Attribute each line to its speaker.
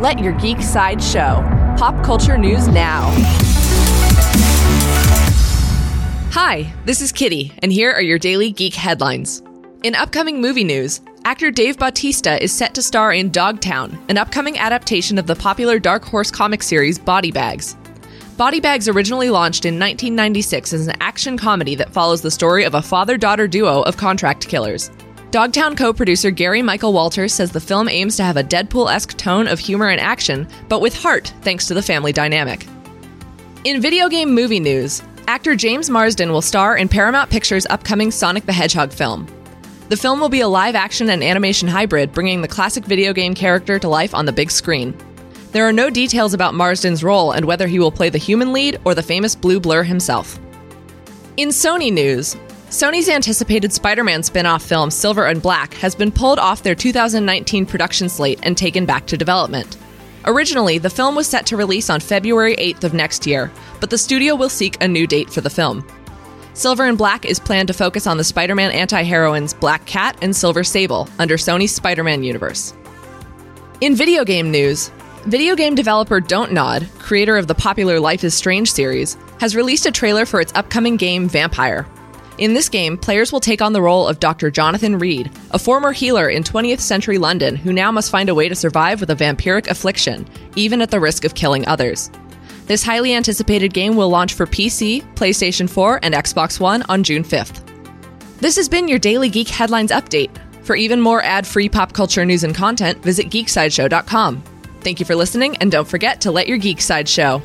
Speaker 1: Let your geek side show. Pop culture news now. Hi, this is Kitty, and here are your daily geek headlines. In upcoming movie news, actor Dave Bautista is set to star in Dogtown, an upcoming adaptation of the popular Dark Horse comic series Body Bags. Body Bags originally launched in 1996 as an action comedy that follows the story of a father daughter duo of contract killers. Dogtown co producer Gary Michael Walters says the film aims to have a Deadpool esque tone of humor and action, but with heart thanks to the family dynamic. In video game movie news, actor James Marsden will star in Paramount Pictures' upcoming Sonic the Hedgehog film. The film will be a live action and animation hybrid, bringing the classic video game character to life on the big screen. There are no details about Marsden's role and whether he will play the human lead or the famous Blue Blur himself. In Sony news, Sony's anticipated Spider Man spin off film Silver and Black has been pulled off their 2019 production slate and taken back to development. Originally, the film was set to release on February 8th of next year, but the studio will seek a new date for the film. Silver and Black is planned to focus on the Spider Man anti heroines Black Cat and Silver Sable under Sony's Spider Man universe. In video game news, video game developer Dontnod, creator of the popular Life is Strange series, has released a trailer for its upcoming game Vampyr, in this game, players will take on the role of Dr. Jonathan Reed, a former healer in 20th century London who now must find a way to survive with a vampiric affliction, even at the risk of killing others. This highly anticipated game will launch for PC, PlayStation 4, and Xbox One on June 5th. This has been your Daily Geek Headlines Update. For even more ad free pop culture news and content, visit geeksideshow.com. Thank you for listening, and don't forget to let your geek side show.